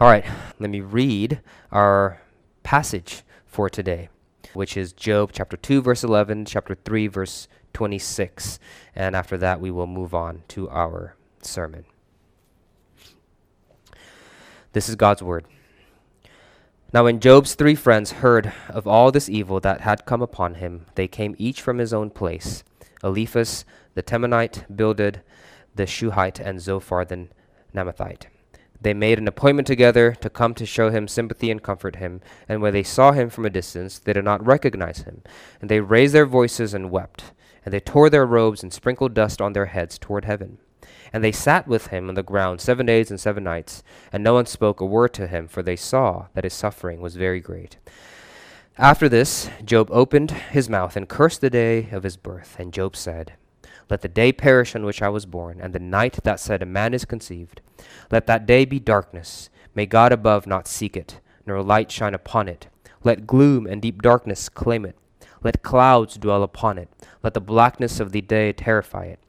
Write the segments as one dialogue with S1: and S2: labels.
S1: All right, let me read our passage for today, which is Job chapter 2, verse 11, chapter 3, verse 26. And after that, we will move on to our sermon. This is God's word. Now, when Job's three friends heard of all this evil that had come upon him, they came each from his own place Eliphaz the Temanite, Bildad the Shuhite, and Zophar the Naamathite. They made an appointment together to come to show him sympathy and comfort him. And when they saw him from a distance, they did not recognize him. And they raised their voices and wept. And they tore their robes and sprinkled dust on their heads toward heaven. And they sat with him on the ground seven days and seven nights. And no one spoke a word to him, for they saw that his suffering was very great. After this, Job opened his mouth and cursed the day of his birth. And Job said, Let the day perish on which I was born, and the night that said a man is conceived. Let that day be darkness. May God above not seek it, nor light shine upon it. Let gloom and deep darkness claim it. Let clouds dwell upon it. Let the blackness of the day terrify it.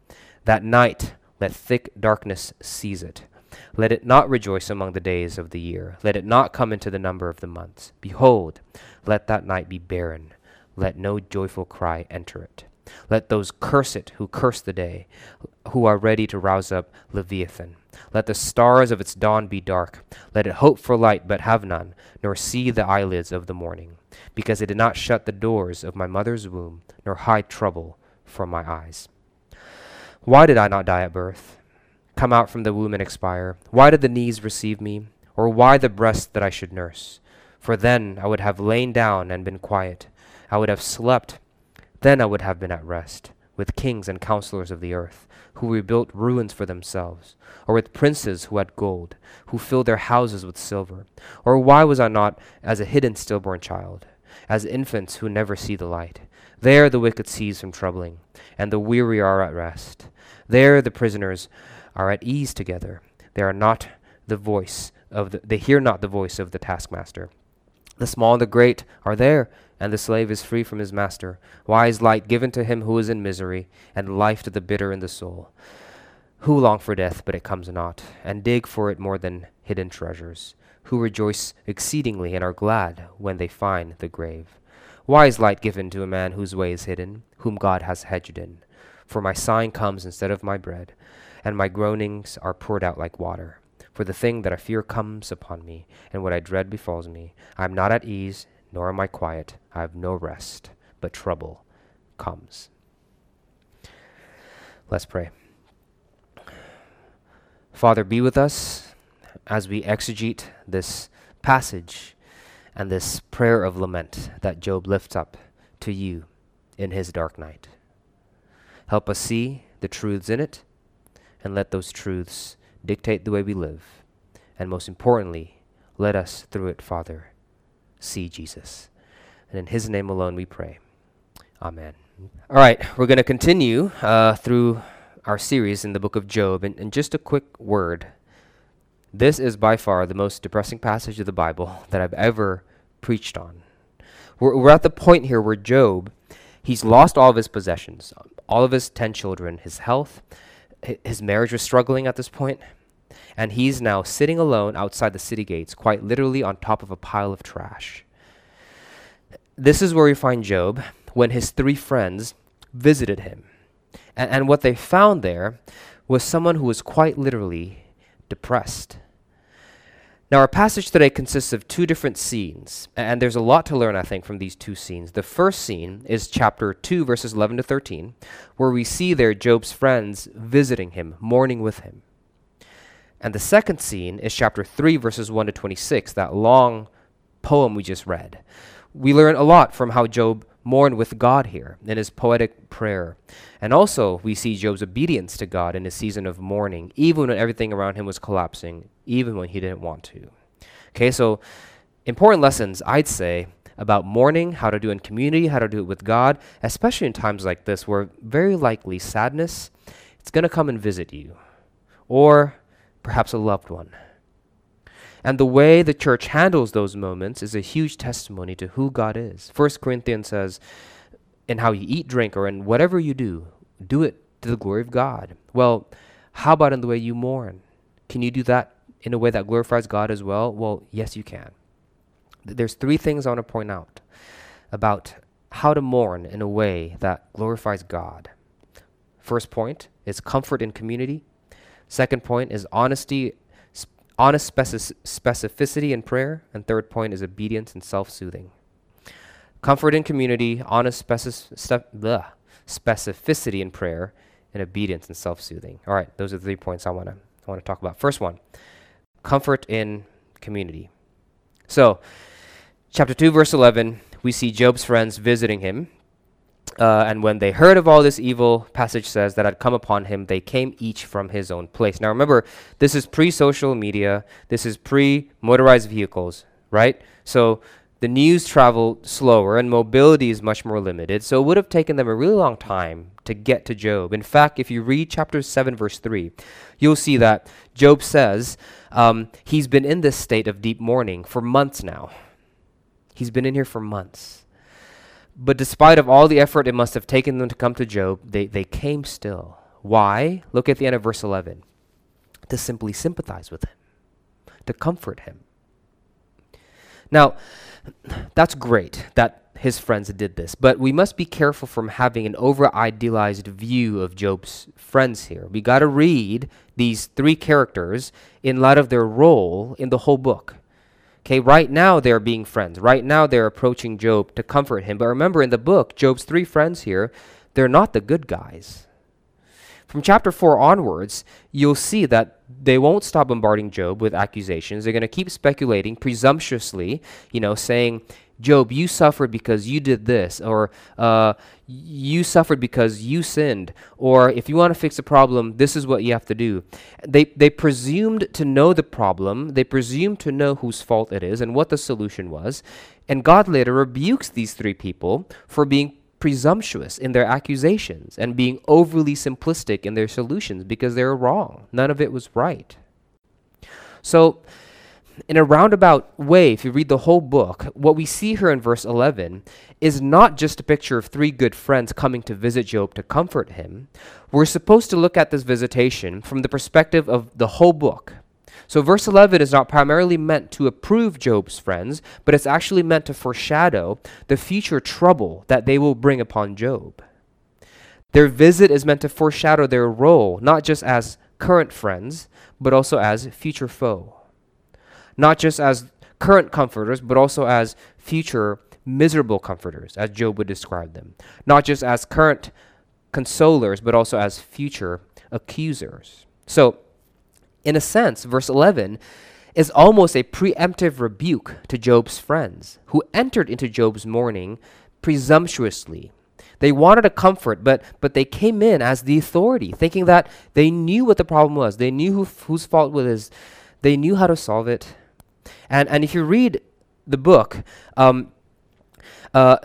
S1: That night let thick darkness seize it. Let it not rejoice among the days of the year. Let it not come into the number of the months. Behold, let that night be barren. Let no joyful cry enter it. Let those curse it who curse the day, who are ready to rouse up Leviathan. Let the stars of its dawn be dark. Let it hope for light, but have none, nor see the eyelids of the morning, because it did not shut the doors of my mother's womb, nor hide trouble from my eyes. Why did I not die at birth? Come out from the womb and expire. Why did the knees receive me? Or why the breast that I should nurse? For then I would have lain down and been quiet. I would have slept. Then I would have been at rest, with kings and counselors of the earth, who rebuilt ruins for themselves, or with princes who had gold, who filled their houses with silver. Or why was I not as a hidden stillborn child, as infants who never see the light? There the wicked cease from troubling, and the weary are at rest. There the prisoners are at ease together. They are not the voice of the, they hear not the voice of the taskmaster. The small and the great are there, and the slave is free from his master. Wise light given to him who is in misery, and life to the bitter in the soul. Who long for death, but it comes not, and dig for it more than hidden treasures? Who rejoice exceedingly and are glad when they find the grave? Why is light given to a man whose way is hidden, whom God has hedged in? For my sighing comes instead of my bread, and my groanings are poured out like water. For the thing that I fear comes upon me, and what I dread befalls me. I am not at ease, nor am I quiet. I have no rest, but trouble comes. Let's pray. Father, be with us as we exegete this passage and this prayer of lament that Job lifts up to you in his dark night. Help us see the truths in it and let those truths dictate the way we live. And most importantly, let us, through it, Father, see Jesus. And in his name alone we pray. Amen. All right, we're going to continue uh, through our series in the book of Job. And, and just a quick word this is by far the most depressing passage of the Bible that I've ever preached on. We're, we're at the point here where Job, he's lost all of his possessions, all of his 10 children, his health, his marriage was struggling at this point, and he's now sitting alone outside the city gates, quite literally on top of a pile of trash. This is where we find Job when his three friends visited him. And, and what they found there was someone who was quite literally depressed. Now, our passage today consists of two different scenes, and there's a lot to learn, I think, from these two scenes. The first scene is chapter 2, verses 11 to 13, where we see there Job's friends visiting him, mourning with him. And the second scene is chapter 3, verses 1 to 26, that long poem we just read. We learn a lot from how Job mourn with God here in his poetic prayer. And also, we see Job's obedience to God in his season of mourning, even when everything around him was collapsing, even when he didn't want to. Okay, so important lessons, I'd say, about mourning, how to do in community, how to do it with God, especially in times like this where very likely sadness, it's going to come and visit you, or perhaps a loved one. And the way the church handles those moments is a huge testimony to who God is. First Corinthians says, in how you eat, drink, or in whatever you do, do it to the glory of God. Well, how about in the way you mourn? Can you do that in a way that glorifies God as well? Well, yes, you can. There's three things I want to point out about how to mourn in a way that glorifies God. First point is comfort in community. Second point is honesty, honest specificity in prayer. And third point is obedience and self soothing. Comfort in community, honest speci- specificity in prayer, and obedience and self soothing. All right, those are the three points I want to I want to talk about. First one comfort in community. So, chapter 2, verse 11, we see Job's friends visiting him. Uh, and when they heard of all this evil, passage says, that had come upon him, they came each from his own place. Now remember, this is pre social media, this is pre motorized vehicles, right? So the news traveled slower and mobility is much more limited. So it would have taken them a really long time to get to Job. In fact, if you read chapter 7, verse 3, you'll see that Job says um, he's been in this state of deep mourning for months now. He's been in here for months. But despite of all the effort it must have taken them to come to Job, they, they came still. Why? Look at the end of verse 11. To simply sympathize with him, to comfort him. Now, that's great that his friends did this, but we must be careful from having an over idealized view of Job's friends here. We got to read these three characters in light of their role in the whole book. Okay, right now they're being friends. Right now they're approaching Job to comfort him. But remember in the book, Job's three friends here, they're not the good guys. From chapter 4 onwards, you'll see that they won't stop bombarding Job with accusations. They're going to keep speculating presumptuously, you know, saying, Job, you suffered because you did this, or uh, you suffered because you sinned, or if you want to fix a problem, this is what you have to do. They, they presumed to know the problem, they presumed to know whose fault it is and what the solution was, and God later rebukes these three people for being presumptuous in their accusations and being overly simplistic in their solutions because they were wrong. None of it was right. So, in a roundabout way, if you read the whole book, what we see here in verse 11 is not just a picture of three good friends coming to visit Job to comfort him. We're supposed to look at this visitation from the perspective of the whole book. So, verse 11 is not primarily meant to approve Job's friends, but it's actually meant to foreshadow the future trouble that they will bring upon Job. Their visit is meant to foreshadow their role, not just as current friends, but also as future foe. Not just as current comforters, but also as future miserable comforters, as Job would describe them. Not just as current consolers, but also as future accusers. So, in a sense, verse 11 is almost a preemptive rebuke to Job's friends who entered into Job's mourning presumptuously. They wanted a comfort, but, but they came in as the authority, thinking that they knew what the problem was. They knew who, whose fault it was. They knew how to solve it. And, and if you read the book, um, uh,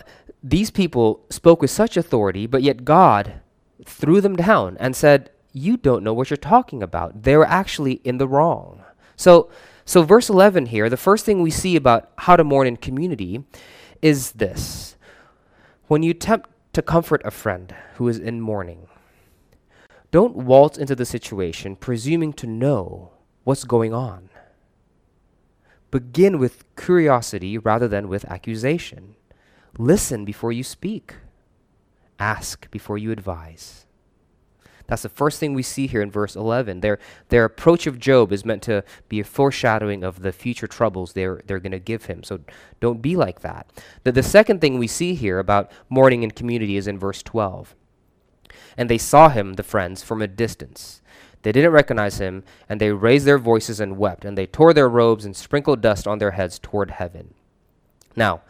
S1: these people spoke with such authority, but yet God threw them down and said, you don't know what you're talking about. They were actually in the wrong. So, so verse 11 here, the first thing we see about how to mourn in community is this. When you attempt to comfort a friend who is in mourning, don't waltz into the situation presuming to know what's going on. Begin with curiosity rather than with accusation. Listen before you speak. Ask before you advise. That's the first thing we see here in verse 11. Their, their approach of Job is meant to be a foreshadowing of the future troubles they're, they're going to give him. So don't be like that. The, the second thing we see here about mourning in community is in verse 12. And they saw him, the friends, from a distance. They didn't recognize him, and they raised their voices and wept, and they tore their robes and sprinkled dust on their heads toward heaven. Now,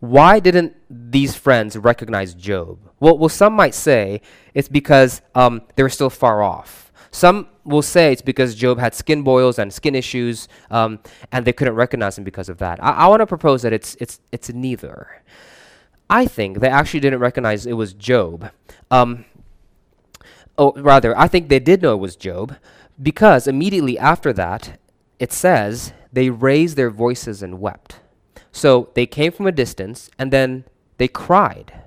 S1: why didn't these friends recognize Job? Well, well some might say it's because um, they were still far off. Some will say it's because Job had skin boils and skin issues, um, and they couldn't recognize him because of that. I, I want to propose that it's, it's, it's neither. I think they actually didn't recognize it was Job. Um, oh, rather, I think they did know it was Job because immediately after that, it says they raised their voices and wept. So they came from a distance and then they cried.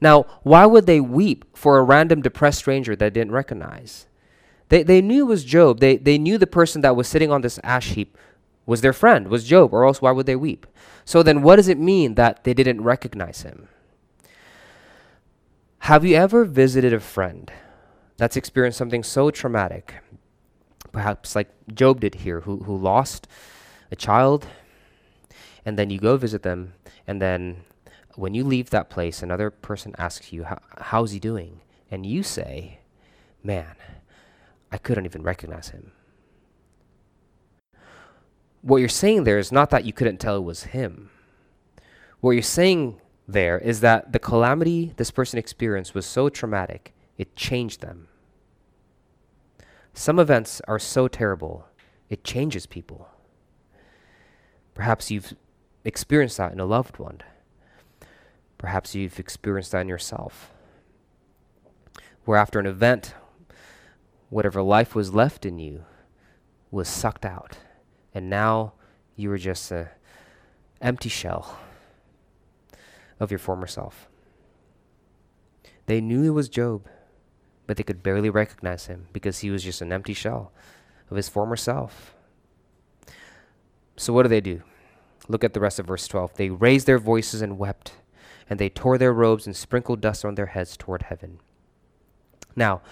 S1: Now, why would they weep for a random depressed stranger that they didn't recognize? They, they knew it was Job. They, they knew the person that was sitting on this ash heap was their friend, was Job, or else why would they weep? So then, what does it mean that they didn't recognize him? Have you ever visited a friend that's experienced something so traumatic, perhaps like Job did here, who, who lost a child, and then you go visit them, and then when you leave that place, another person asks you, How's he doing? And you say, Man, I couldn't even recognize him. What you're saying there is not that you couldn't tell it was him. What you're saying there is that the calamity this person experienced was so traumatic, it changed them. Some events are so terrible, it changes people. Perhaps you've experienced that in a loved one. Perhaps you've experienced that in yourself. Where after an event, whatever life was left in you was sucked out, and now you were just an empty shell of your former self. They knew it was Job, but they could barely recognize him because he was just an empty shell of his former self. So, what do they do? Look at the rest of verse 12. They raised their voices and wept, and they tore their robes and sprinkled dust on their heads toward heaven. Now,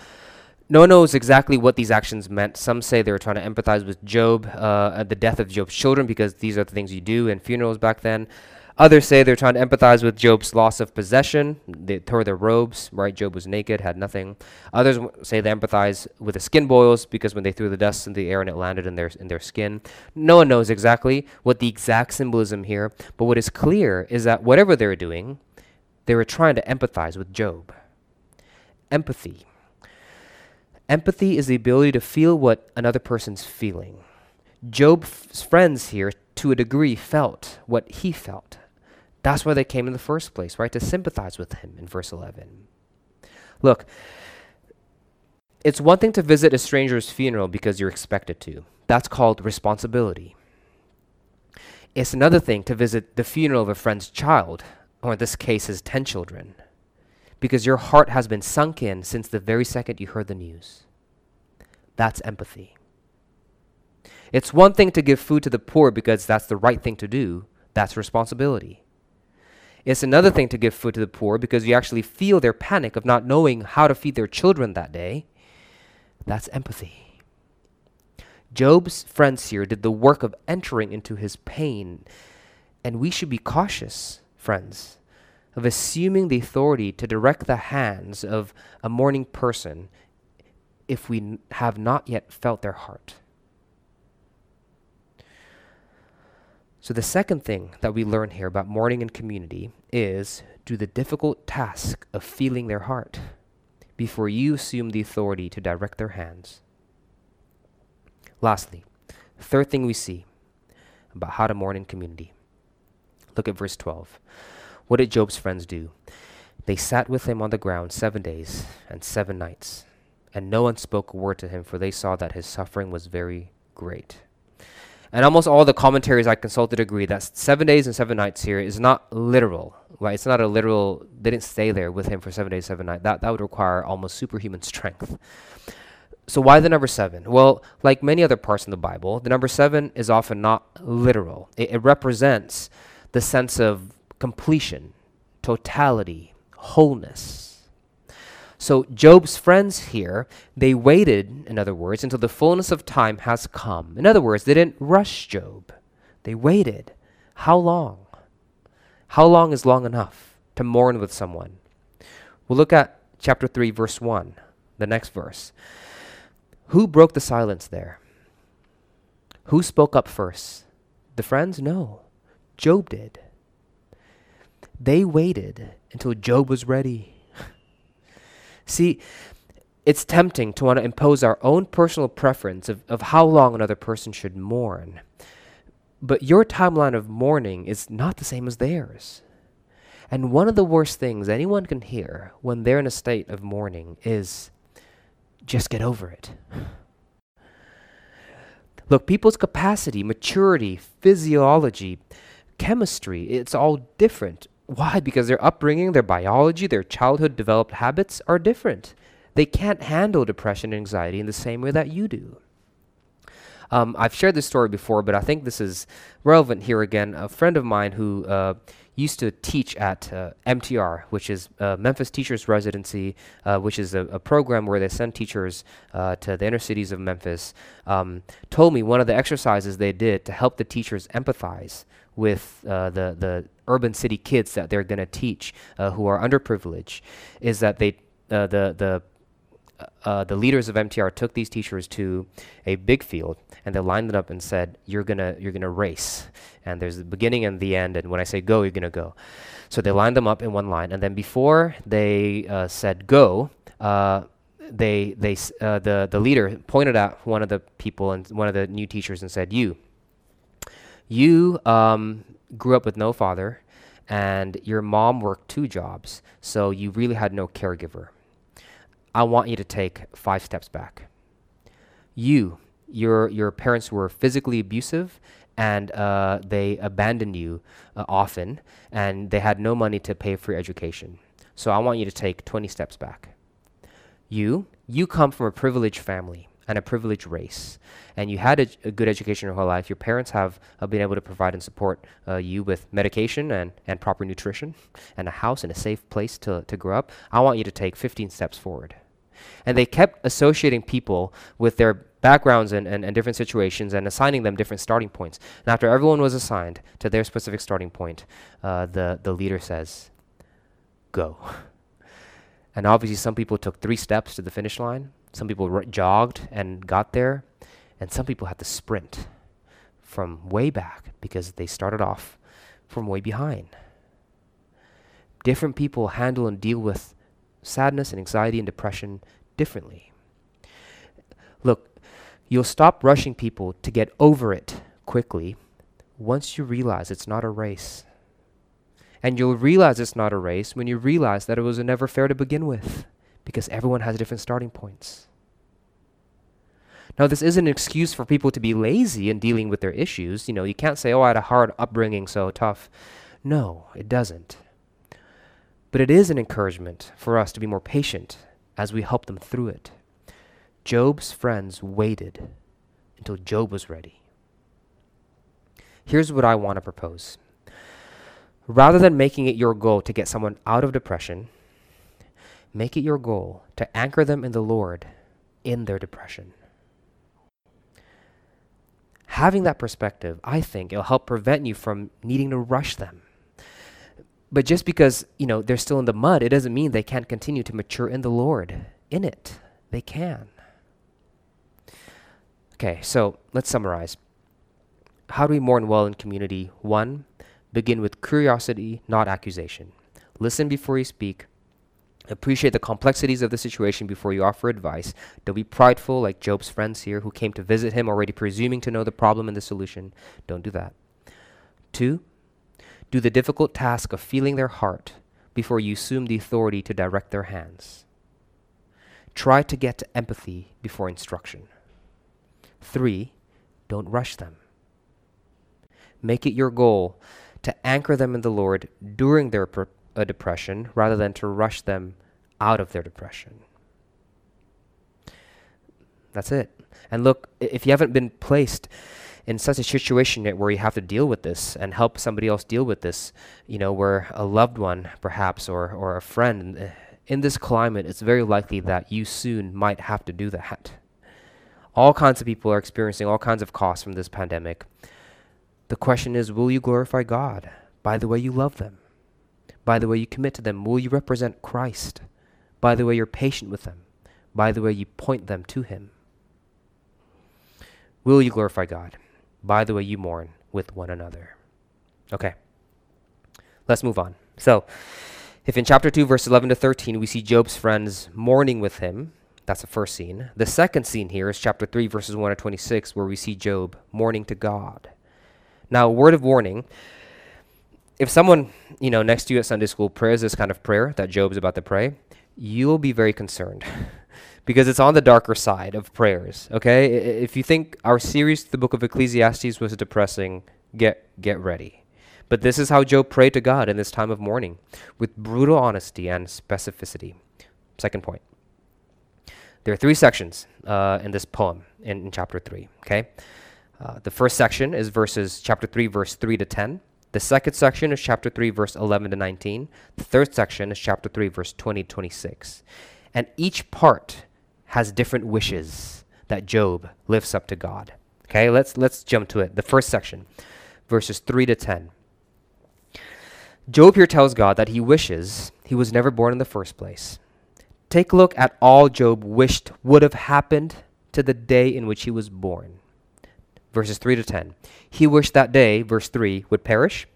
S1: no one knows exactly what these actions meant. Some say they were trying to empathize with Job uh, at the death of Job's children because these are the things you do in funerals back then. Others say they're trying to empathize with Job's loss of possession. They tore their robes, right? Job was naked, had nothing. Others say they empathize with the skin boils because when they threw the dust in the air and it landed in their in their skin. No one knows exactly what the exact symbolism here, but what is clear is that whatever they were doing, they were trying to empathize with Job. Empathy. Empathy is the ability to feel what another person's feeling. Job's friends here, to a degree, felt what he felt. That's why they came in the first place, right? To sympathize with him in verse 11. Look, it's one thing to visit a stranger's funeral because you're expected to. That's called responsibility. It's another thing to visit the funeral of a friend's child, or in this case, his 10 children, because your heart has been sunk in since the very second you heard the news. That's empathy. It's one thing to give food to the poor because that's the right thing to do. That's responsibility. It's another thing to give food to the poor because you actually feel their panic of not knowing how to feed their children that day. That's empathy. Job's friends here did the work of entering into his pain, and we should be cautious, friends, of assuming the authority to direct the hands of a mourning person if we have not yet felt their heart. So, the second thing that we learn here about mourning and community is do the difficult task of feeling their heart before you assume the authority to direct their hands. Lastly, third thing we see about how to mourn in community. Look at verse 12. What did Job's friends do? They sat with him on the ground seven days and seven nights, and no one spoke a word to him, for they saw that his suffering was very great. And almost all the commentaries I consulted agree that seven days and seven nights here is not literal, right? It's not a literal, they didn't stay there with him for seven days, seven nights. That, that would require almost superhuman strength. So why the number seven? Well, like many other parts in the Bible, the number seven is often not literal. It, it represents the sense of completion, totality, wholeness. So Job's friends here, they waited, in other words, until the fullness of time has come. In other words, they didn't rush Job. They waited. How long? How long is long enough to mourn with someone? We'll look at chapter 3, verse 1, the next verse. Who broke the silence there? Who spoke up first? The friends? No. Job did. They waited until Job was ready. See, it's tempting to want to impose our own personal preference of, of how long another person should mourn. But your timeline of mourning is not the same as theirs. And one of the worst things anyone can hear when they're in a state of mourning is just get over it. Look, people's capacity, maturity, physiology, chemistry, it's all different why? Because their upbringing, their biology, their childhood developed habits are different. they can't handle depression and anxiety in the same way that you do. Um, I've shared this story before, but I think this is relevant here again. A friend of mine who uh, used to teach at uh, MTR, which is uh, Memphis Teachers Residency, uh, which is a, a, program where they send teachers uh, to the inner cities of Memphis, um, told me one of the exercises they did to help the teachers empathize with uh, the the urban city kids that they're going to teach who are underprivileged is that they the the uh, the leaders of MTR took these teachers to a big field and they lined them up and said, "You're gonna you're gonna race, and there's the beginning and the end, and when I say go, you're gonna go." So they lined them up in one line, and then before they uh, said go, uh, they they uh, the the leader pointed at one of the people and one of the new teachers and said, "You, you um, grew up with no father." And your mom worked two jobs, so you really had no caregiver. I want you to take five steps back. You, your, your parents were physically abusive and uh, they abandoned you uh, often, and they had no money to pay for your education. So I want you to take 20 steps back. You, you come from a privileged family and a privileged race, and you had a, a good education your whole life. Your parents have uh, been able to provide and support uh, you with medication and, and proper nutrition, and a house and a safe place to, to grow up. I want you to take 15 steps forward. And they kept associating people with their backgrounds and, and, and, different situations and assigning them different starting points. And after everyone was assigned to their specific starting point, uh, the, the leader says, Go. And obviously, some people took three steps to the finish line, some people jogged and got there, and some people had to sprint from way back because they started off from way behind. Different people handle and deal with sadness and anxiety and depression differently. Look, you'll stop rushing people to get over it quickly once you realize it's not a race. And you'll realize it's not a race when you realize that it was never fair to begin with because everyone has different starting points. Now, this isn't an excuse for people to be lazy in dealing with their issues. You know, you can't say, oh, I had a hard upbringing, so tough. No, it doesn't. But it is an encouragement for us to be more patient as we help them through it. Job's friends waited until Job was ready. Here's what I want to propose. Rather than making it your goal to get someone out of depression, make it your goal to anchor them in the Lord in their depression. Having that perspective, I think it'll help prevent you from needing to rush them but just because, you know, they're still in the mud, it doesn't mean they can't continue to mature in the Lord. In it, they can. Okay, so let's summarize. How do we mourn well in community? One, begin with curiosity, not accusation. Listen before you speak. Appreciate the complexities of the situation before you offer advice. Don't be prideful like Job's friends here who came to visit him already presuming to know the problem and the solution. Don't do that. Two, do the difficult task of feeling their heart before you assume the authority to direct their hands. Try to get to empathy before instruction. Three, don't rush them. Make it your goal to anchor them in the Lord during their uh, depression rather than to rush them out of their depression. That's it. And look, if you haven't been placed in such a situation where you have to deal with this and help somebody else deal with this, you know, where a loved one perhaps or, or a friend, in this climate, it's very likely that you soon might have to do that. All kinds of people are experiencing all kinds of costs from this pandemic. The question is will you glorify God by the way you love them? By the way you commit to them? Will you represent Christ? By the way you're patient with them? By the way you point them to Him? Will you glorify God? by the way you mourn with one another. Okay, let's move on. So, if in chapter 2, verse 11 to 13, we see Job's friends mourning with him, that's the first scene. The second scene here is chapter 3, verses 1 to 26, where we see Job mourning to God. Now, a word of warning if someone, you know, next to you at Sunday school prays this kind of prayer that Job's about to pray, you'll be very concerned. because it's on the darker side of prayers. Okay, if you think our series, the book of Ecclesiastes, was depressing, get get ready. But this is how Job prayed to God in this time of mourning, with brutal honesty and specificity. Second point. There are three sections uh, in this poem in, in chapter 3, okay? Uh, the first section is verses chapter 3, verse 3 to 10. The second section is chapter 3, verse 11 to 19. The third section is chapter 3, verse 20 to 26. And each part has different wishes that Job lifts up to God. Okay, let's, let's jump to it. The first section, verses 3 to 10. Job here tells God that he wishes he was never born in the first place. Take a look at all Job wished would have happened to the day in which he was born. Verses 3 to 10. He wished that day, verse 3, would perish.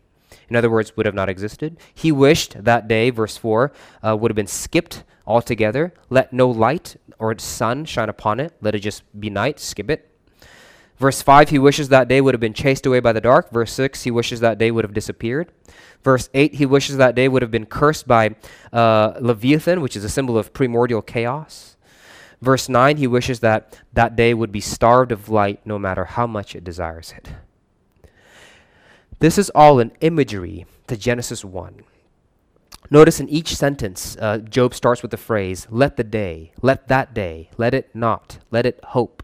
S1: In other words, would have not existed. He wished that day, verse 4, uh, would have been skipped altogether. Let no light or sun shine upon it. Let it just be night. Skip it. Verse 5, he wishes that day would have been chased away by the dark. Verse 6, he wishes that day would have disappeared. Verse 8, he wishes that day would have been cursed by uh, Leviathan, which is a symbol of primordial chaos. Verse 9, he wishes that that day would be starved of light no matter how much it desires it. This is all an imagery to Genesis 1. Notice in each sentence, uh, Job starts with the phrase, let the day, let that day, let it not, let it hope,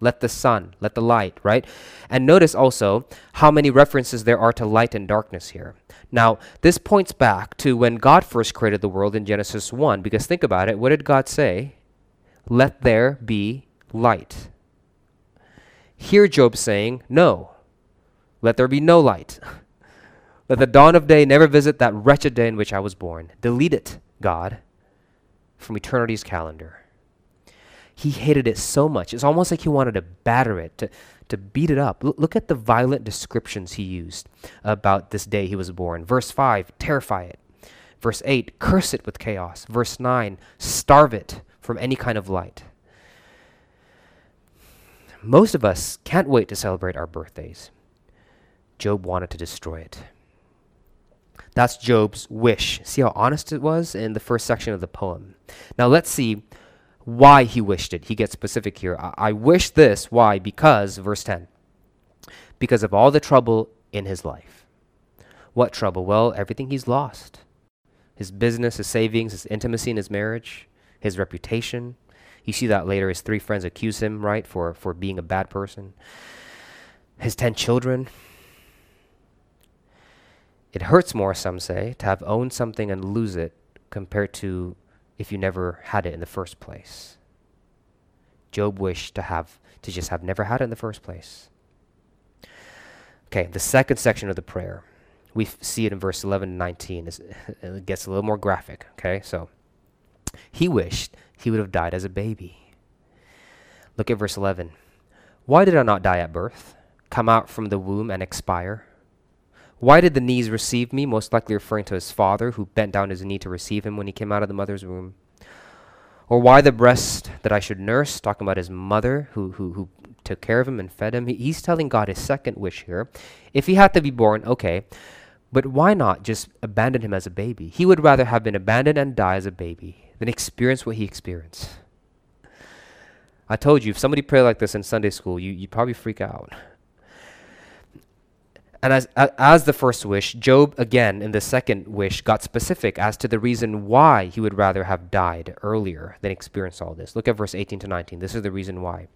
S1: let the sun, let the light, right? And notice also how many references there are to light and darkness here. Now, this points back to when God first created the world in Genesis 1, because think about it. What did God say? Let there be light. Here, Job's saying, No, let there be no light. let the dawn of day never visit that wretched day in which I was born. Delete it, God, from eternity's calendar he hated it so much. It's almost like he wanted to batter it, to, to beat it up. L- look at the violent descriptions he used about this day he was born. Verse 5, terrify it. Verse 8, curse it with chaos. Verse 9, starve it from any kind of light. Most of us can't wait to celebrate our birthdays. Job wanted to destroy it. That's Job's wish. See how honest it was in the first section of the poem. Now let's see why he wished it. He gets specific here. I, I wish this. Why? Because, verse 10, because of all the trouble in his life. What trouble? Well, everything he's lost his business, his savings, his intimacy in his marriage, his reputation. You see that later. His three friends accuse him, right, for, for being a bad person. His ten children. It hurts more, some say, to have owned something and lose it compared to if you never had it in the first place. Job wished to have to just have never had it in the first place. Okay, the second section of the prayer. We see it in verse 11 and 19. It gets a little more graphic, okay? So, he wished he would have died as a baby. Look at verse 11. Why did I not die at birth, come out from the womb and expire? Why did the knees receive me? Most likely referring to his father, who bent down his knee to receive him when he came out of the mother's womb. Or why the breast that I should nurse? Talking about his mother, who, who, who took care of him and fed him. He, he's telling God his second wish here. If he had to be born, okay. But why not just abandon him as a baby? He would rather have been abandoned and die as a baby than experience what he experienced. I told you, if somebody prayed like this in Sunday school, you, you'd probably freak out. And as, as the first wish, Job again in the second wish got specific as to the reason why he would rather have died earlier than experience all this. Look at verse 18 to 19. This is the reason why.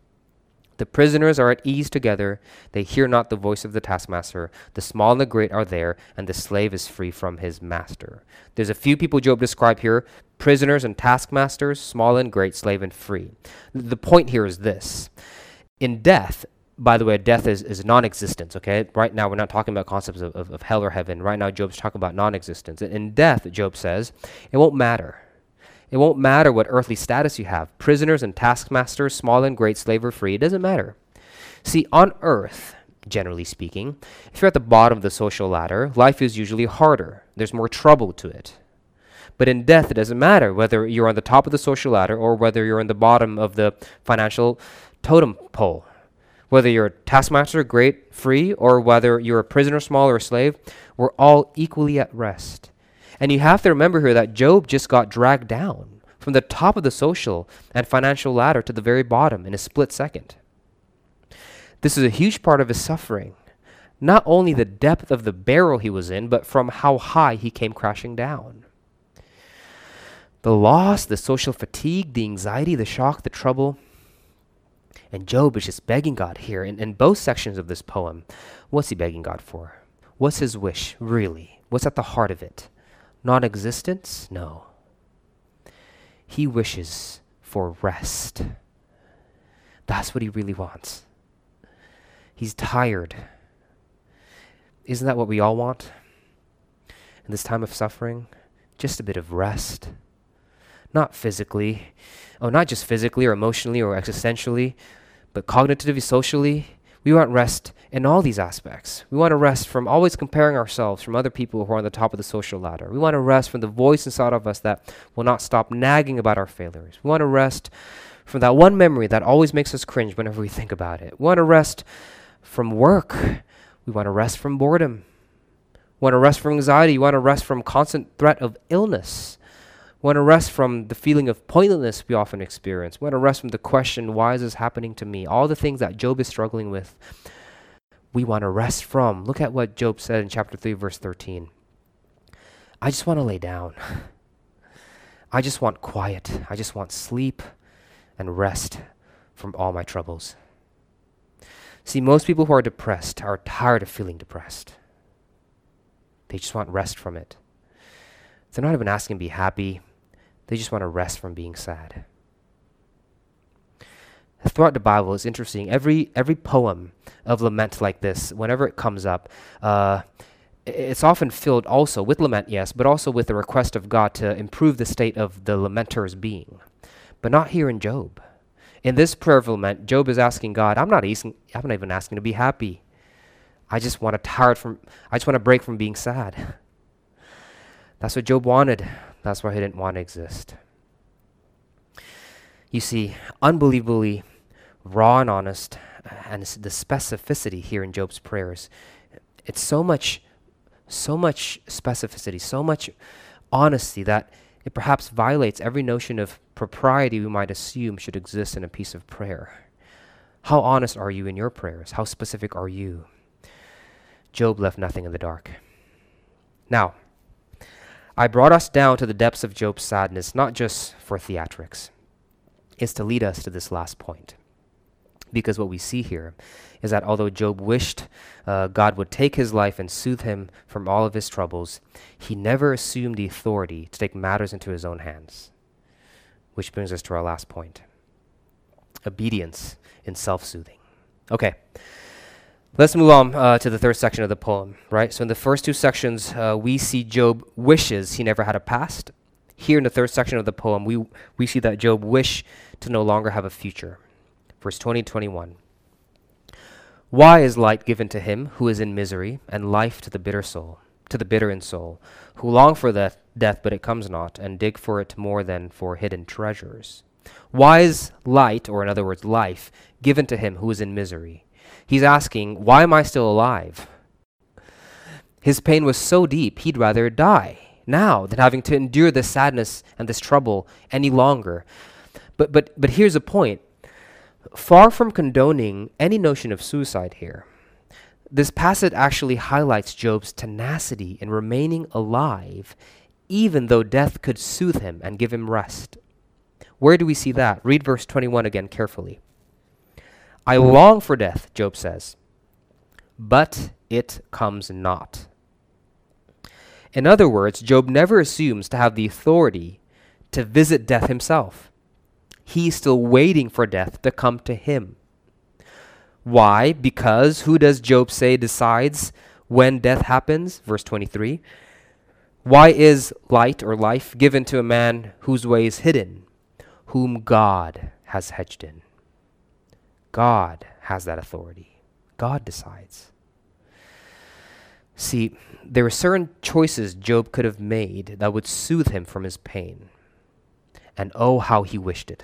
S1: The prisoners are at ease together. They hear not the voice of the taskmaster. The small and the great are there, and the slave is free from his master. There's a few people Job described here prisoners and taskmasters, small and great, slave and free. The point here is this in death, by the way, death is, is non existence, okay? Right now, we're not talking about concepts of, of, of hell or heaven. Right now, Job's talking about non existence. In death, Job says, it won't matter. It won't matter what earthly status you have prisoners and taskmasters, small and great, slave or free, it doesn't matter. See, on earth, generally speaking, if you're at the bottom of the social ladder, life is usually harder. There's more trouble to it. But in death, it doesn't matter whether you're on the top of the social ladder or whether you're on the bottom of the financial totem pole. Whether you're a taskmaster, great, free, or whether you're a prisoner, small, or a slave, we're all equally at rest. And you have to remember here that Job just got dragged down from the top of the social and financial ladder to the very bottom in a split second. This is a huge part of his suffering. Not only the depth of the barrel he was in, but from how high he came crashing down. the loss, the social fatigue, the anxiety, the shock, the trouble. And Job is just begging God here in, in both sections of this poem. What's he begging God for? What's his wish, really? What's at the heart of it? Non existence? No. He wishes for rest. That's what he really wants. He's tired. Isn't that what we all want? In this time of suffering, just a bit of rest. Not physically, oh, not just physically or emotionally or existentially, but cognitively, socially. We want rest in all these aspects. We want to rest from always comparing ourselves from other people who are on the top of the social ladder. We want to rest from the voice inside of us that will not stop nagging about our failures. We want to rest from that one memory that always makes us cringe whenever we think about it. We want to rest from work. We want to rest from boredom. We want to rest from anxiety. We want to rest from constant threat of illness. We want to rest from the feeling of pointlessness we often experience. We want to rest from the question, why is this happening to me? All the things that Job is struggling with, we want to rest from. Look at what Job said in chapter 3, verse 13. I just want to lay down. I just want quiet. I just want sleep and rest from all my troubles. See, most people who are depressed are tired of feeling depressed. They just want rest from it. They're not even asking to be happy, they just want to rest from being sad. Throughout the Bible, it's interesting. Every every poem of lament like this, whenever it comes up, uh, it's often filled also with lament, yes, but also with the request of God to improve the state of the lamenter's being. But not here in Job. In this prayer of lament, Job is asking God, I'm not asking, I'm not even asking to be happy. I just want to tired from I just want to break from being sad. That's what Job wanted. That's why he didn't want to exist. You see, unbelievably raw and honest, uh, and the specificity here in Job's prayers, it's so much, so much specificity, so much honesty that it perhaps violates every notion of propriety we might assume should exist in a piece of prayer. How honest are you in your prayers? How specific are you? Job left nothing in the dark. Now, I brought us down to the depths of Job's sadness, not just for theatrics. It's to lead us to this last point. Because what we see here is that although Job wished uh, God would take his life and soothe him from all of his troubles, he never assumed the authority to take matters into his own hands. Which brings us to our last point obedience in self soothing. Okay. Let's move on uh, to the third section of the poem, right? So, in the first two sections, uh, we see Job wishes he never had a past. Here in the third section of the poem, we, we see that Job wish to no longer have a future. Verse 20 21. Why is light given to him who is in misery, and life to the bitter soul, to the bitter in soul, who long for death, death, but it comes not, and dig for it more than for hidden treasures? Why is light, or in other words, life, given to him who is in misery? He's asking, Why am I still alive? His pain was so deep, he'd rather die now than having to endure this sadness and this trouble any longer. But, but, but here's a point far from condoning any notion of suicide here, this passage actually highlights Job's tenacity in remaining alive, even though death could soothe him and give him rest. Where do we see that? Read verse 21 again carefully. I long for death, Job says, but it comes not. In other words, Job never assumes to have the authority to visit death himself. He's still waiting for death to come to him. Why? Because who does Job say decides when death happens? Verse 23. Why is light or life given to a man whose way is hidden, whom God has hedged in? God has that authority. God decides. See, there were certain choices Job could have made that would soothe him from his pain. And oh, how he wished it.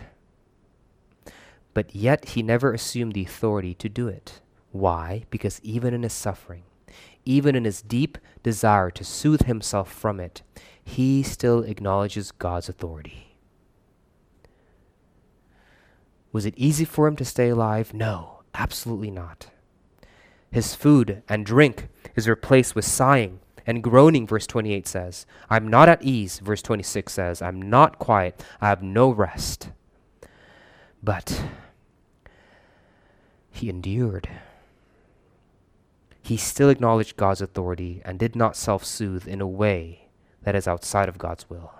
S1: But yet he never assumed the authority to do it. Why? Because even in his suffering, even in his deep desire to soothe himself from it, he still acknowledges God's authority. Was it easy for him to stay alive? No, absolutely not. His food and drink is replaced with sighing and groaning, verse 28 says. I'm not at ease, verse 26 says. I'm not quiet. I have no rest. But he endured. He still acknowledged God's authority and did not self soothe in a way that is outside of God's will.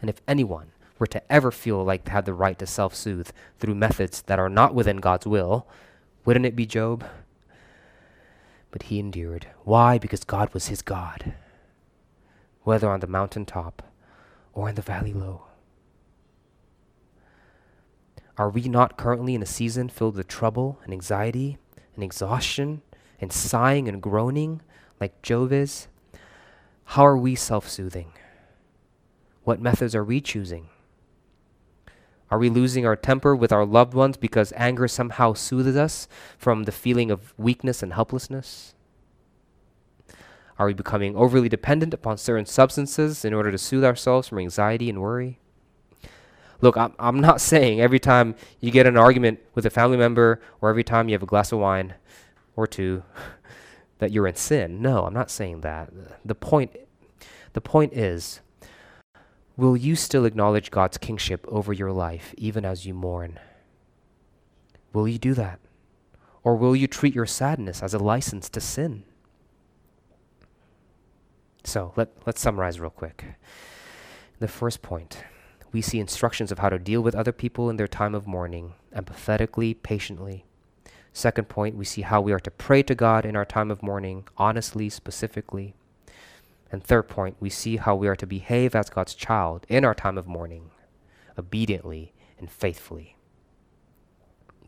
S1: And if anyone were to ever feel like they had the right to self soothe through methods that are not within God's will, wouldn't it be Job? But he endured. Why? Because God was his God, whether on the mountain top or in the valley low. Are we not currently in a season filled with trouble and anxiety and exhaustion and sighing and groaning like Job is? How are we self soothing? What methods are we choosing? Are we losing our temper with our loved ones because anger somehow soothes us from the feeling of weakness and helplessness? Are we becoming overly dependent upon certain substances in order to soothe ourselves from anxiety and worry? Look, I'm, I'm not saying every time you get an argument with a family member or every time you have a glass of wine or two that you're in sin. No, I'm not saying that. The point, the point is Will you still acknowledge God's kingship over your life even as you mourn? Will you do that? Or will you treat your sadness as a license to sin? So let, let's summarize real quick. The first point we see instructions of how to deal with other people in their time of mourning, empathetically, patiently. Second point, we see how we are to pray to God in our time of mourning, honestly, specifically. And third point, we see how we are to behave as God's child in our time of mourning, obediently and faithfully.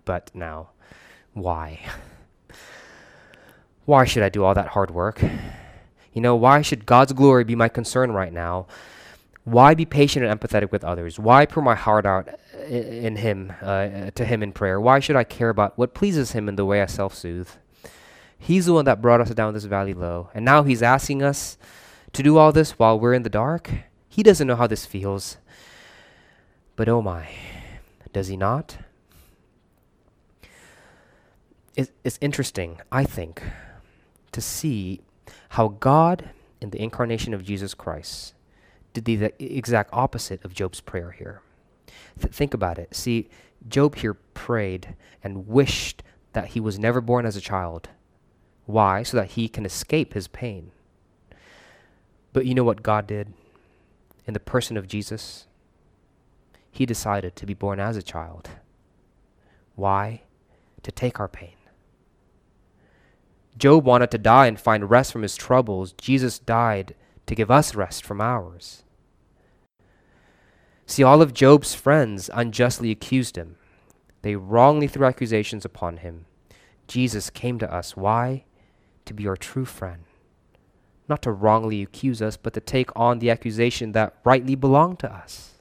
S1: But now, why? why should I do all that hard work? You know, why should God's glory be my concern right now? Why be patient and empathetic with others? Why pour my heart out in Him, uh, to Him in prayer? Why should I care about what pleases Him in the way I self soothe? He's the one that brought us down this valley low. And now He's asking us to do all this while we're in the dark? He doesn't know how this feels. But oh my, does he not? It's interesting, I think, to see how God, in the incarnation of Jesus Christ, did the exact opposite of Job's prayer here. Th- think about it. See, Job here prayed and wished that he was never born as a child. Why? So that he can escape his pain. But you know what God did? In the person of Jesus, He decided to be born as a child. Why? To take our pain. Job wanted to die and find rest from his troubles. Jesus died to give us rest from ours. See, all of Job's friends unjustly accused him. They wrongly threw accusations upon him. Jesus came to us. Why? To be our true friend not to wrongly accuse us, but to take on the accusation that rightly belonged to us.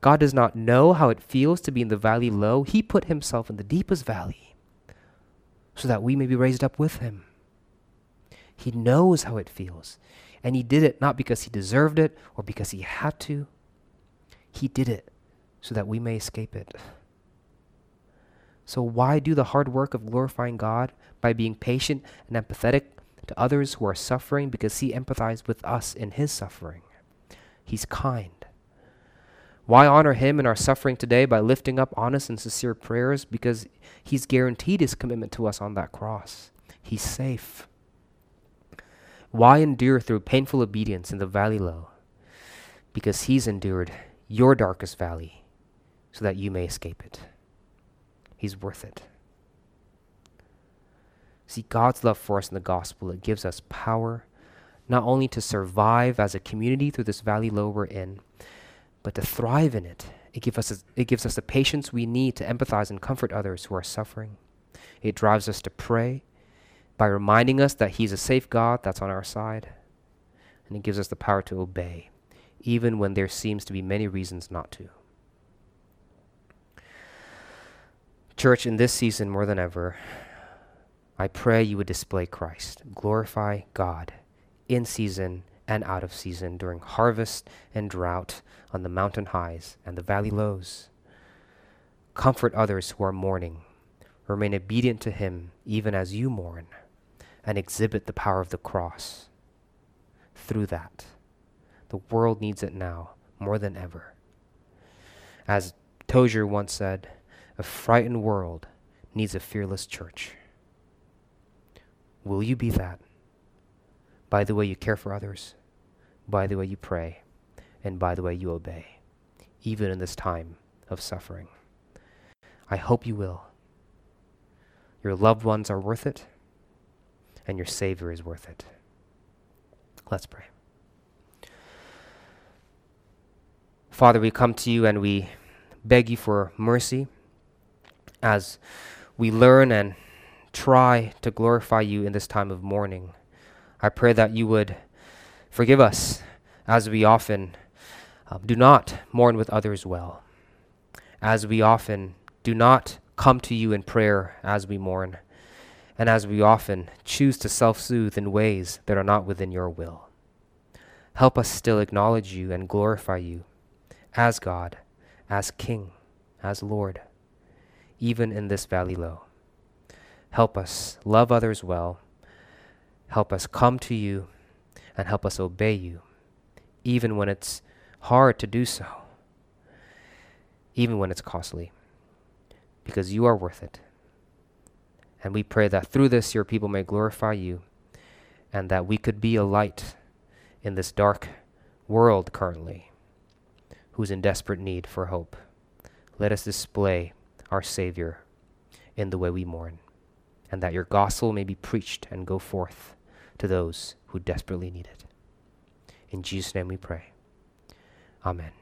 S1: God does not know how it feels to be in the valley low. He put himself in the deepest valley so that we may be raised up with him. He knows how it feels. And he did it not because he deserved it or because he had to. He did it so that we may escape it. So, why do the hard work of glorifying God by being patient and empathetic to others who are suffering because he empathized with us in his suffering. He's kind. Why honor him in our suffering today by lifting up honest and sincere prayers? Because he's guaranteed his commitment to us on that cross. He's safe. Why endure through painful obedience in the valley low? Because he's endured your darkest valley so that you may escape it. He's worth it. See, God's love for us in the gospel, it gives us power not only to survive as a community through this valley low we're in, but to thrive in it. It, give us it gives us the patience we need to empathize and comfort others who are suffering. It drives us to pray by reminding us that He's a safe God that's on our side. And it gives us the power to obey, even when there seems to be many reasons not to. Church, in this season more than ever, I pray you would display Christ, glorify God in season and out of season, during harvest and drought, on the mountain highs and the valley lows. Comfort others who are mourning. Remain obedient to Him even as you mourn. and exhibit the power of the cross through that. The world needs it now more than ever. As Tozer once said, a frightened world needs a fearless church. Will you be that? By the way you care for others, by the way you pray, and by the way you obey, even in this time of suffering. I hope you will. Your loved ones are worth it, and your Savior is worth it. Let's pray. Father, we come to you and we beg you for mercy as we learn and try to glorify you in this time of mourning. I pray that you would forgive us as we often uh, do not mourn with others well, as we often do not come to you in prayer as we mourn, and as we often choose to self soothe in ways that are not within your will. Help us still acknowledge you and glorify you as God, as King, as Lord, even in this valley low. Help us love others well. Help us come to you and help us obey you, even when it's hard to do so, even when it's costly, because you are worth it. And we pray that through this your people may glorify you and that we could be a light in this dark world currently who's in desperate need for hope. Let us display our Savior in the way we mourn and that your gospel may be preached and go forth to those who desperately need it. In Jesus' name we pray. Amen.